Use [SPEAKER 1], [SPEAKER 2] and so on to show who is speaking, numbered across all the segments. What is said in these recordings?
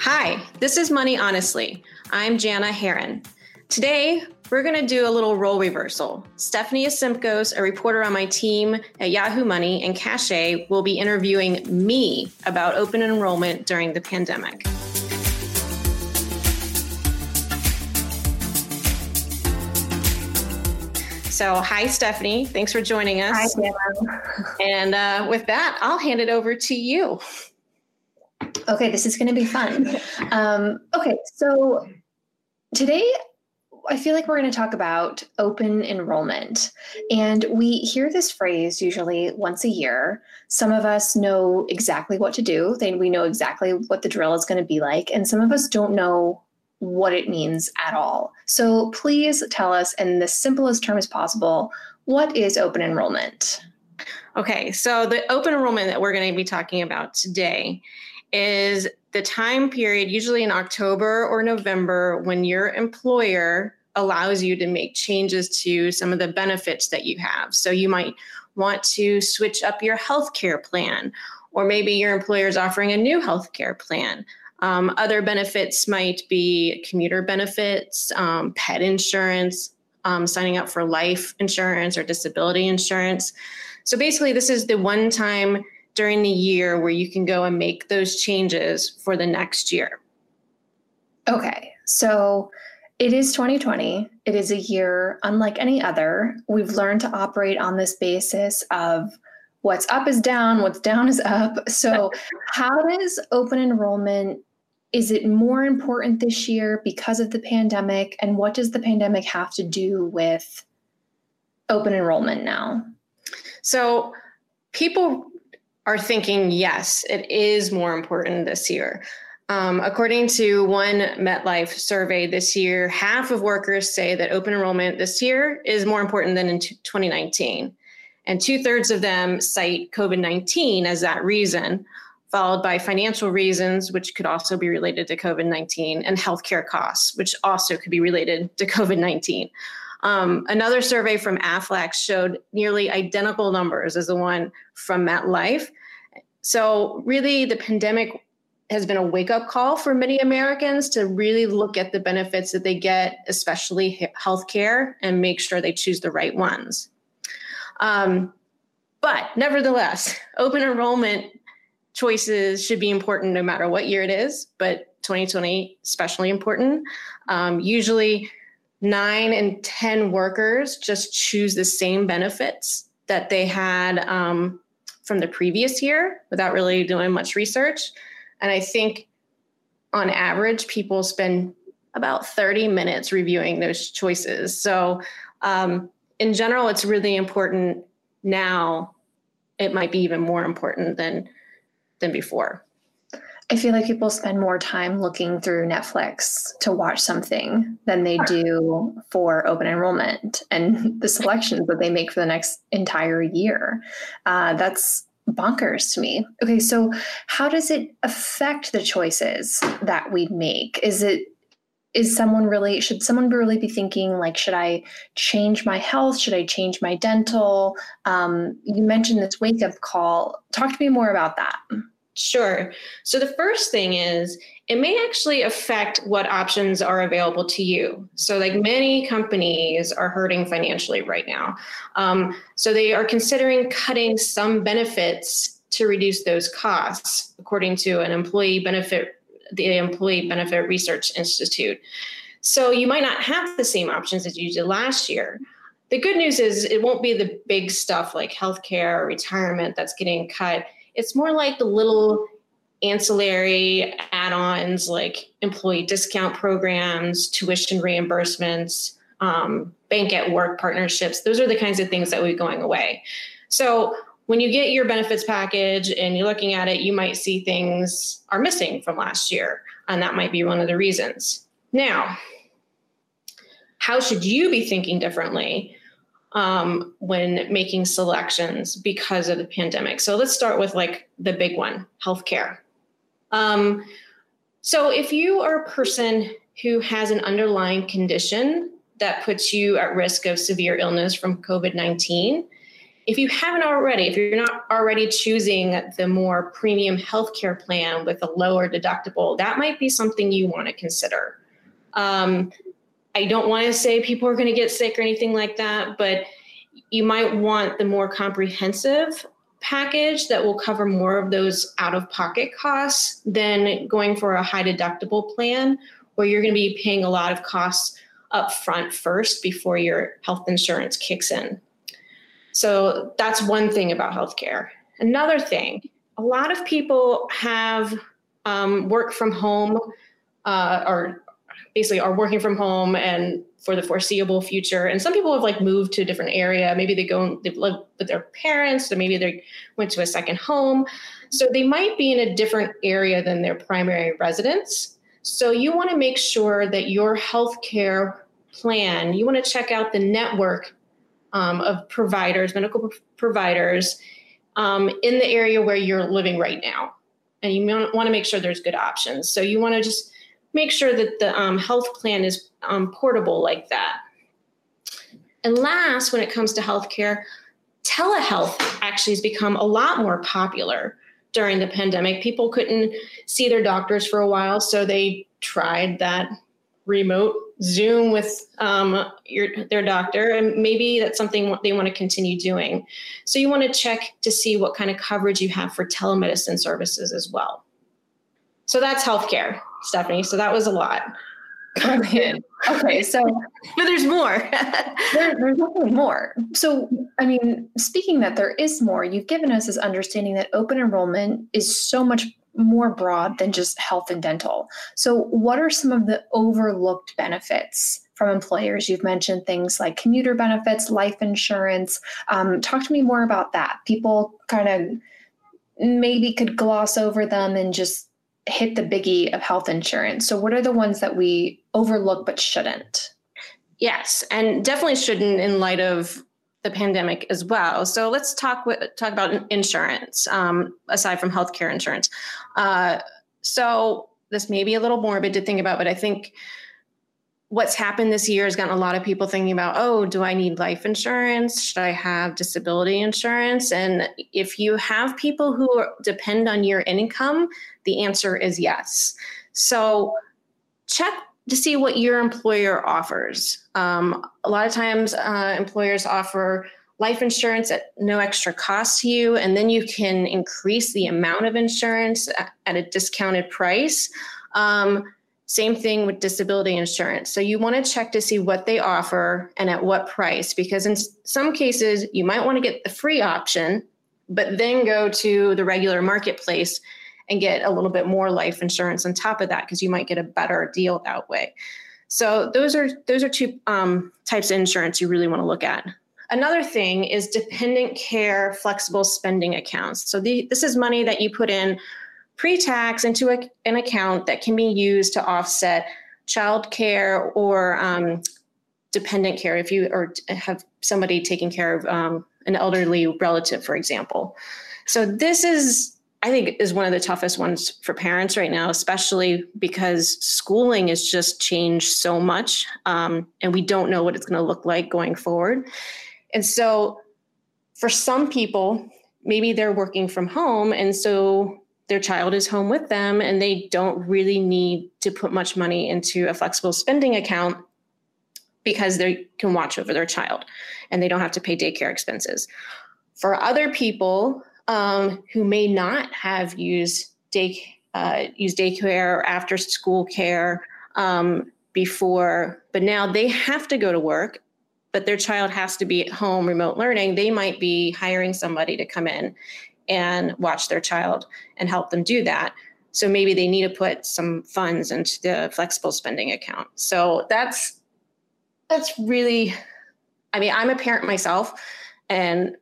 [SPEAKER 1] Hi, this is Money Honestly. I'm Janna Herron. Today, we're going to do a little role reversal. Stephanie Asymkos, a reporter on my team at Yahoo Money, and Cache will be interviewing me about open enrollment during the pandemic. So, hi, Stephanie. Thanks for joining us.
[SPEAKER 2] Hi, Janna.
[SPEAKER 1] And uh, with that, I'll hand it over to you.
[SPEAKER 2] Okay, this is going to be fun. Um, okay, so today I feel like we're going to talk about open enrollment. And we hear this phrase usually once a year. Some of us know exactly what to do, they, we know exactly what the drill is going to be like. And some of us don't know what it means at all. So please tell us in the simplest term as possible what is open enrollment?
[SPEAKER 1] Okay, so the open enrollment that we're going to be talking about today is the time period, usually in October or November, when your employer allows you to make changes to some of the benefits that you have. So you might want to switch up your health care plan, or maybe your employer is offering a new health care plan. Um, other benefits might be commuter benefits, um, pet insurance, um, signing up for life insurance or disability insurance. So basically, this is the one time during the year where you can go and make those changes for the next year.
[SPEAKER 2] Okay, so it is 2020. It is a year unlike any other. We've learned to operate on this basis of what's up is down, what's down is up. So, how does open enrollment is it more important this year because of the pandemic? And what does the pandemic have to do with open enrollment now?
[SPEAKER 1] So, people are thinking, yes, it is more important this year. Um, according to one MetLife survey this year, half of workers say that open enrollment this year is more important than in 2019. And two thirds of them cite COVID 19 as that reason followed by financial reasons, which could also be related to COVID 19, and healthcare costs, which also could be related to COVID 19. Um, another survey from AFLAC showed nearly identical numbers as the one from MetLife. So, really, the pandemic has been a wake up call for many Americans to really look at the benefits that they get, especially healthcare, and make sure they choose the right ones. Um, but nevertheless, open enrollment choices should be important no matter what year it is, but 2020 especially important. Um, usually, nine and 10 workers just choose the same benefits that they had um, from the previous year without really doing much research. And I think on average, people spend about 30 minutes reviewing those choices. So, um, in general, it's really important now. It might be even more important than than before.
[SPEAKER 2] I feel like people spend more time looking through Netflix to watch something than they do for open enrollment and the selections that they make for the next entire year. Uh, that's bonkers to me. Okay, so how does it affect the choices that we make? Is it is someone really should someone really be thinking like should i change my health should i change my dental um, you mentioned this wake up call talk to me more about that
[SPEAKER 1] Sure. So the first thing is it may actually affect what options are available to you. So, like many companies are hurting financially right now. Um, so, they are considering cutting some benefits to reduce those costs, according to an employee benefit, the Employee Benefit Research Institute. So, you might not have the same options as you did last year. The good news is it won't be the big stuff like healthcare or retirement that's getting cut it's more like the little ancillary add-ons like employee discount programs, tuition reimbursements, um, bank at work partnerships. Those are the kinds of things that will be going away. So when you get your benefits package and you're looking at it, you might see things are missing from last year, and that might be one of the reasons. Now, how should you be thinking differently um, when making selections because of the pandemic. So let's start with like the big one healthcare. Um, so if you are a person who has an underlying condition that puts you at risk of severe illness from COVID 19, if you haven't already, if you're not already choosing the more premium healthcare plan with a lower deductible, that might be something you want to consider. Um, I don't want to say people are going to get sick or anything like that, but you might want the more comprehensive package that will cover more of those out of pocket costs than going for a high deductible plan where you're going to be paying a lot of costs up front first before your health insurance kicks in. So that's one thing about healthcare. Another thing, a lot of people have um, work from home uh, or basically are working from home and for the foreseeable future. And some people have like moved to a different area. Maybe they go they live with their parents, or maybe they went to a second home. So they might be in a different area than their primary residence. So you want to make sure that your healthcare plan, you want to check out the network um, of providers, medical providers um, in the area where you're living right now. And you want to make sure there's good options. So you want to just make sure that the um, health plan is um, portable like that. And last, when it comes to healthcare, telehealth actually has become a lot more popular during the pandemic. People couldn't see their doctors for a while, so they tried that remote Zoom with um, your their doctor, and maybe that's something they want to continue doing. So you want to check to see what kind of coverage you have for telemedicine services as well. So that's healthcare, Stephanie. So that was a lot.
[SPEAKER 2] okay, so
[SPEAKER 1] but there's more.
[SPEAKER 2] there, there's definitely more. So, I mean, speaking that there is more, you've given us this understanding that open enrollment is so much more broad than just health and dental. So, what are some of the overlooked benefits from employers? You've mentioned things like commuter benefits, life insurance. Um, talk to me more about that. People kind of maybe could gloss over them and just hit the biggie of health insurance. So, what are the ones that we overlook but shouldn't?
[SPEAKER 1] Yes, and definitely shouldn't in light of the pandemic as well. So let's talk talk about insurance um, aside from healthcare insurance. Uh, so this may be a little morbid to think about, but I think what's happened this year has gotten a lot of people thinking about oh do i need life insurance? Should i have disability insurance? And if you have people who depend on your income the answer is yes. So check to see what your employer offers. Um, a lot of times uh, employers offer life insurance at no extra cost to you and then you can increase the amount of insurance at a discounted price. Um, same thing with disability insurance. So you want to check to see what they offer and at what price, because in some cases, you might want to get the free option, but then go to the regular marketplace and get a little bit more life insurance on top of that, because you might get a better deal that way. So those are those are two um, types of insurance you really want to look at. Another thing is dependent care flexible spending accounts. So the, this is money that you put in pre-tax into a, an account that can be used to offset child care or um, dependent care if you or have somebody taking care of um, an elderly relative for example. So this is i think is one of the toughest ones for parents right now especially because schooling has just changed so much um, and we don't know what it's going to look like going forward. And so for some people maybe they're working from home and so their child is home with them and they don't really need to put much money into a flexible spending account because they can watch over their child and they don't have to pay daycare expenses. For other people um, who may not have used day uh, used daycare or after school care um, before, but now they have to go to work, but their child has to be at home remote learning, they might be hiring somebody to come in and watch their child and help them do that. So maybe they need to put some funds into the flexible spending account. So that's that's really I mean, I'm a parent myself and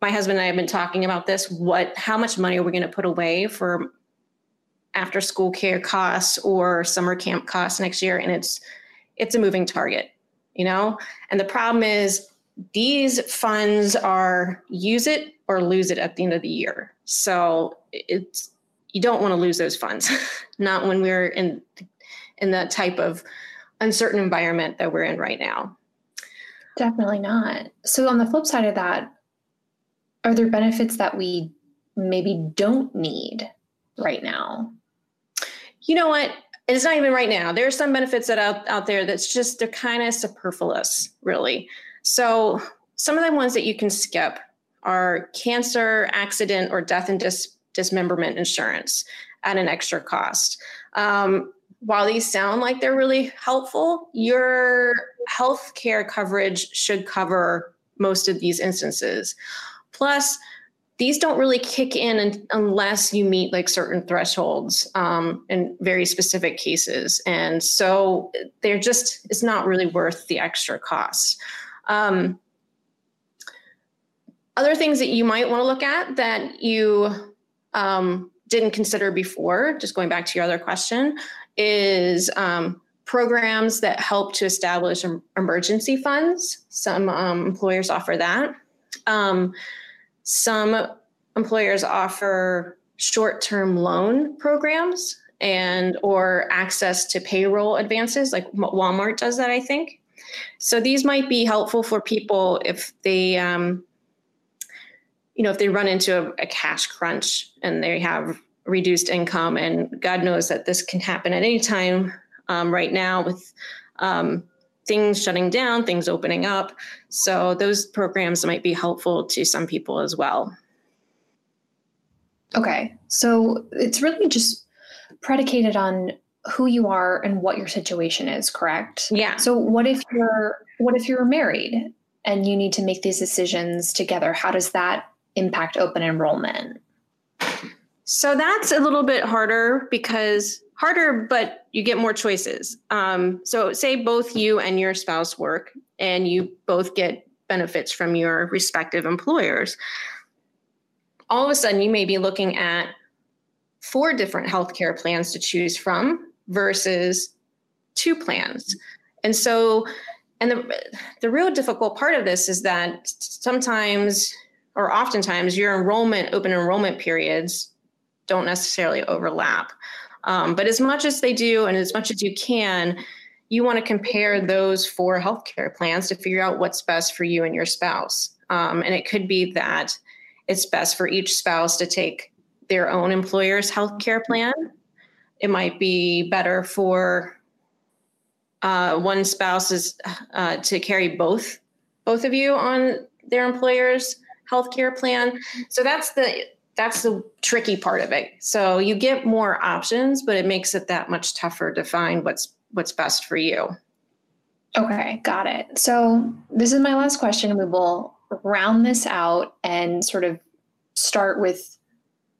[SPEAKER 1] my husband and I have been talking about this. What how much money are we going to put away for after school care costs or summer camp costs next year? And it's it's a moving target, you know? And the problem is these funds are use it or lose it at the end of the year. So it's you don't want to lose those funds, not when we're in in that type of uncertain environment that we're in right now.
[SPEAKER 2] Definitely not. So on the flip side of that, are there benefits that we maybe don't need right now?
[SPEAKER 1] You know what? It's not even right now. There are some benefits that out, out there that's just they're kind of superfluous, really. So some of the ones that you can skip are cancer, accident, or death and dis- dismemberment insurance at an extra cost. Um, while these sound like they're really helpful, your health care coverage should cover most of these instances. Plus, these don't really kick in unless you meet like certain thresholds um, in very specific cases. And so they're just, it's not really worth the extra cost. Um, other things that you might want to look at that you um, didn't consider before, just going back to your other question, is um, programs that help to establish emergency funds. Some um, employers offer that. Um, some employers offer short-term loan programs and or access to payroll advances like walmart does that i think so these might be helpful for people if they um, you know if they run into a, a cash crunch and they have reduced income. And God knows that this can happen at any time um, right now with um, things shutting down, things opening up. So those programs might be helpful to some people as well.
[SPEAKER 2] Okay. So it's really just predicated on who you are and what your situation is, correct?
[SPEAKER 1] Yeah.
[SPEAKER 2] So what if you're what if you're married and you need to make these decisions together? How does that impact open enrollment?
[SPEAKER 1] So that's a little bit harder because harder, but you get more choices. Um, so, say both you and your spouse work and you both get benefits from your respective employers. All of a sudden, you may be looking at four different healthcare plans to choose from versus two plans. And so, and the, the real difficult part of this is that sometimes or oftentimes your enrollment, open enrollment periods don't necessarily overlap. Um, but as much as they do, and as much as you can, you want to compare those four healthcare plans to figure out what's best for you and your spouse. Um, and it could be that it's best for each spouse to take their own employer's healthcare plan. It might be better for uh, one spouse is uh, to carry both both of you on their employer's healthcare plan. So that's the that's the tricky part of it. So you get more options, but it makes it that much tougher to find what's what's best for you.
[SPEAKER 2] Okay, got it. So this is my last question. We will round this out and sort of start with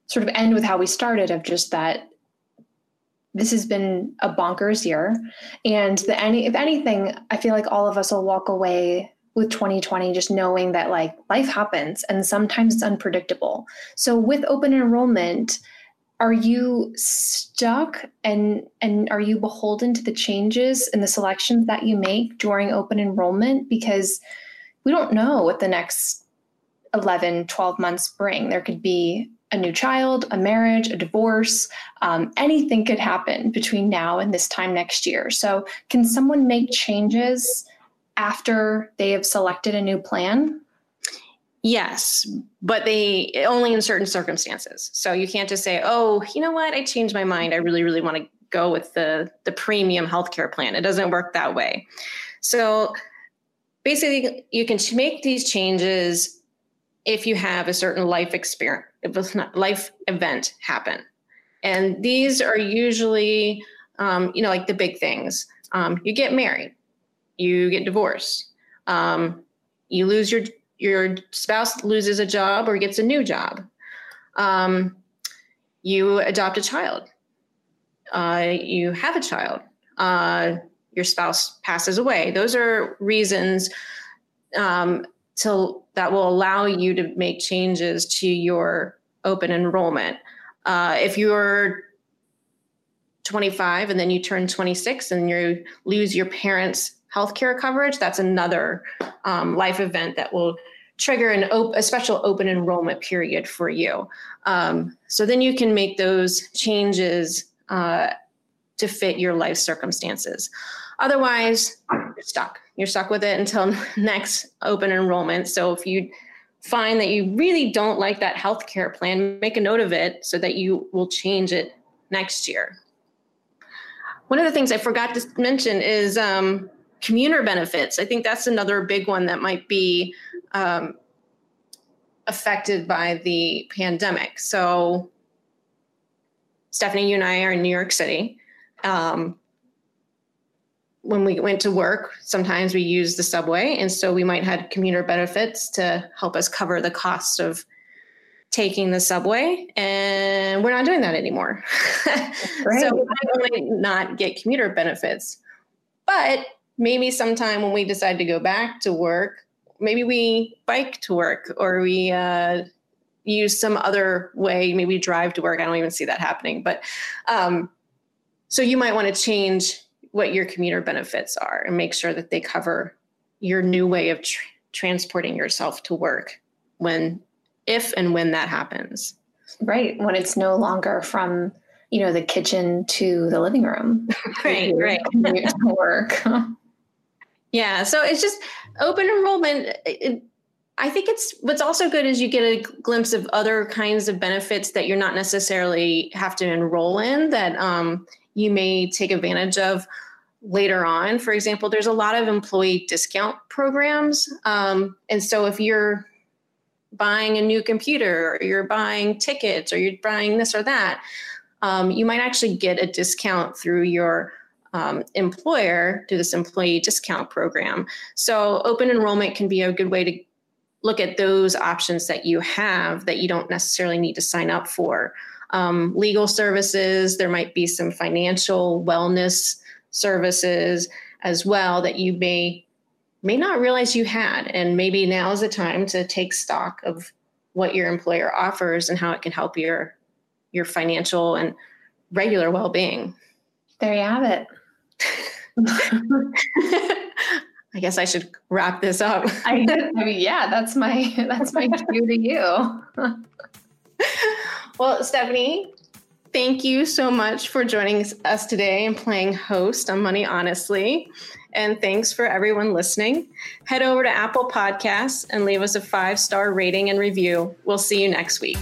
[SPEAKER 2] sort of end with how we started of just that this has been a bonkers year. And the any if anything i feel like all of us will walk away with 2020 just knowing that like life happens and sometimes it's unpredictable. So with open enrollment are you stuck and and are you beholden to the changes and the selections that you make during open enrollment? Because we don't know what the next 11 12 months bring. There could be a new child a marriage a divorce um, anything could happen between now and this time next year so can someone make changes after they have selected a new plan?
[SPEAKER 1] Yes, but they only in certain circumstances. So you can't just say, "Oh, you know what? I changed my mind. I really, really want to go with the the premium healthcare plan." It doesn't work that way. So basically, you can make these changes if you have a certain life experience, life event happen, and these are usually, um, you know, like the big things. Um, you get married you get divorced. Um, you lose your your spouse loses a job or gets a new job. Um, you adopt a child. Uh, you have a child. Uh, your spouse passes away. Those are reasons um, to, that will allow you to make changes to your open enrollment. Uh, if you're 25 and then you turn 26 and you lose your parents' healthcare coverage, that's another um, life event that will trigger an op- a special open enrollment period for you. Um, so then you can make those changes uh, to fit your life circumstances. Otherwise, you're stuck. You're stuck with it until next open enrollment. So if you find that you really don't like that healthcare plan, make a note of it so that you will change it next year. One of the things I forgot to mention is um, commuter benefits. I think that's another big one that might be um, affected by the pandemic. So, Stephanie, you and I are in New York City. Um, when we went to work, sometimes we used the subway. And so we might have commuter benefits to help us cover the cost of taking the subway. And we're not doing that anymore. so we might not get commuter benefits. But maybe sometime when we decide to go back to work, maybe we bike to work or we uh, use some other way, maybe drive to work. I don't even see that happening. But um, so you might want to change what your commuter benefits are and make sure that they cover your new way of tr- transporting yourself to work when if and when that happens.
[SPEAKER 2] Right when it's no longer from you know the kitchen to the living room.
[SPEAKER 1] Right right. to work. Yeah so it's just open enrollment it, I think it's what's also good is you get a glimpse of other kinds of benefits that you're not necessarily have to enroll in that um, you may take advantage of later on. For example, there's a lot of employee discount programs. Um, and so if you're buying a new computer or you're buying tickets or you're buying this or that, um, you might actually get a discount through your um, employer through this employee discount program. So open enrollment can be a good way to look at those options that you have that you don't necessarily need to sign up for um, legal services. There might be some financial wellness services as well that you may may not realize you had. And maybe now is the time to take stock of what your employer offers and how it can help your your financial and regular well-being.
[SPEAKER 2] There you have it.
[SPEAKER 1] I guess i should wrap this up.
[SPEAKER 2] I, I mean yeah that's my that's my cue to you
[SPEAKER 1] well, Stephanie, thank you so much for joining us today and playing host on Money Honestly. And thanks for everyone listening. Head over to Apple Podcasts and leave us a five star rating and review. We'll see you next week.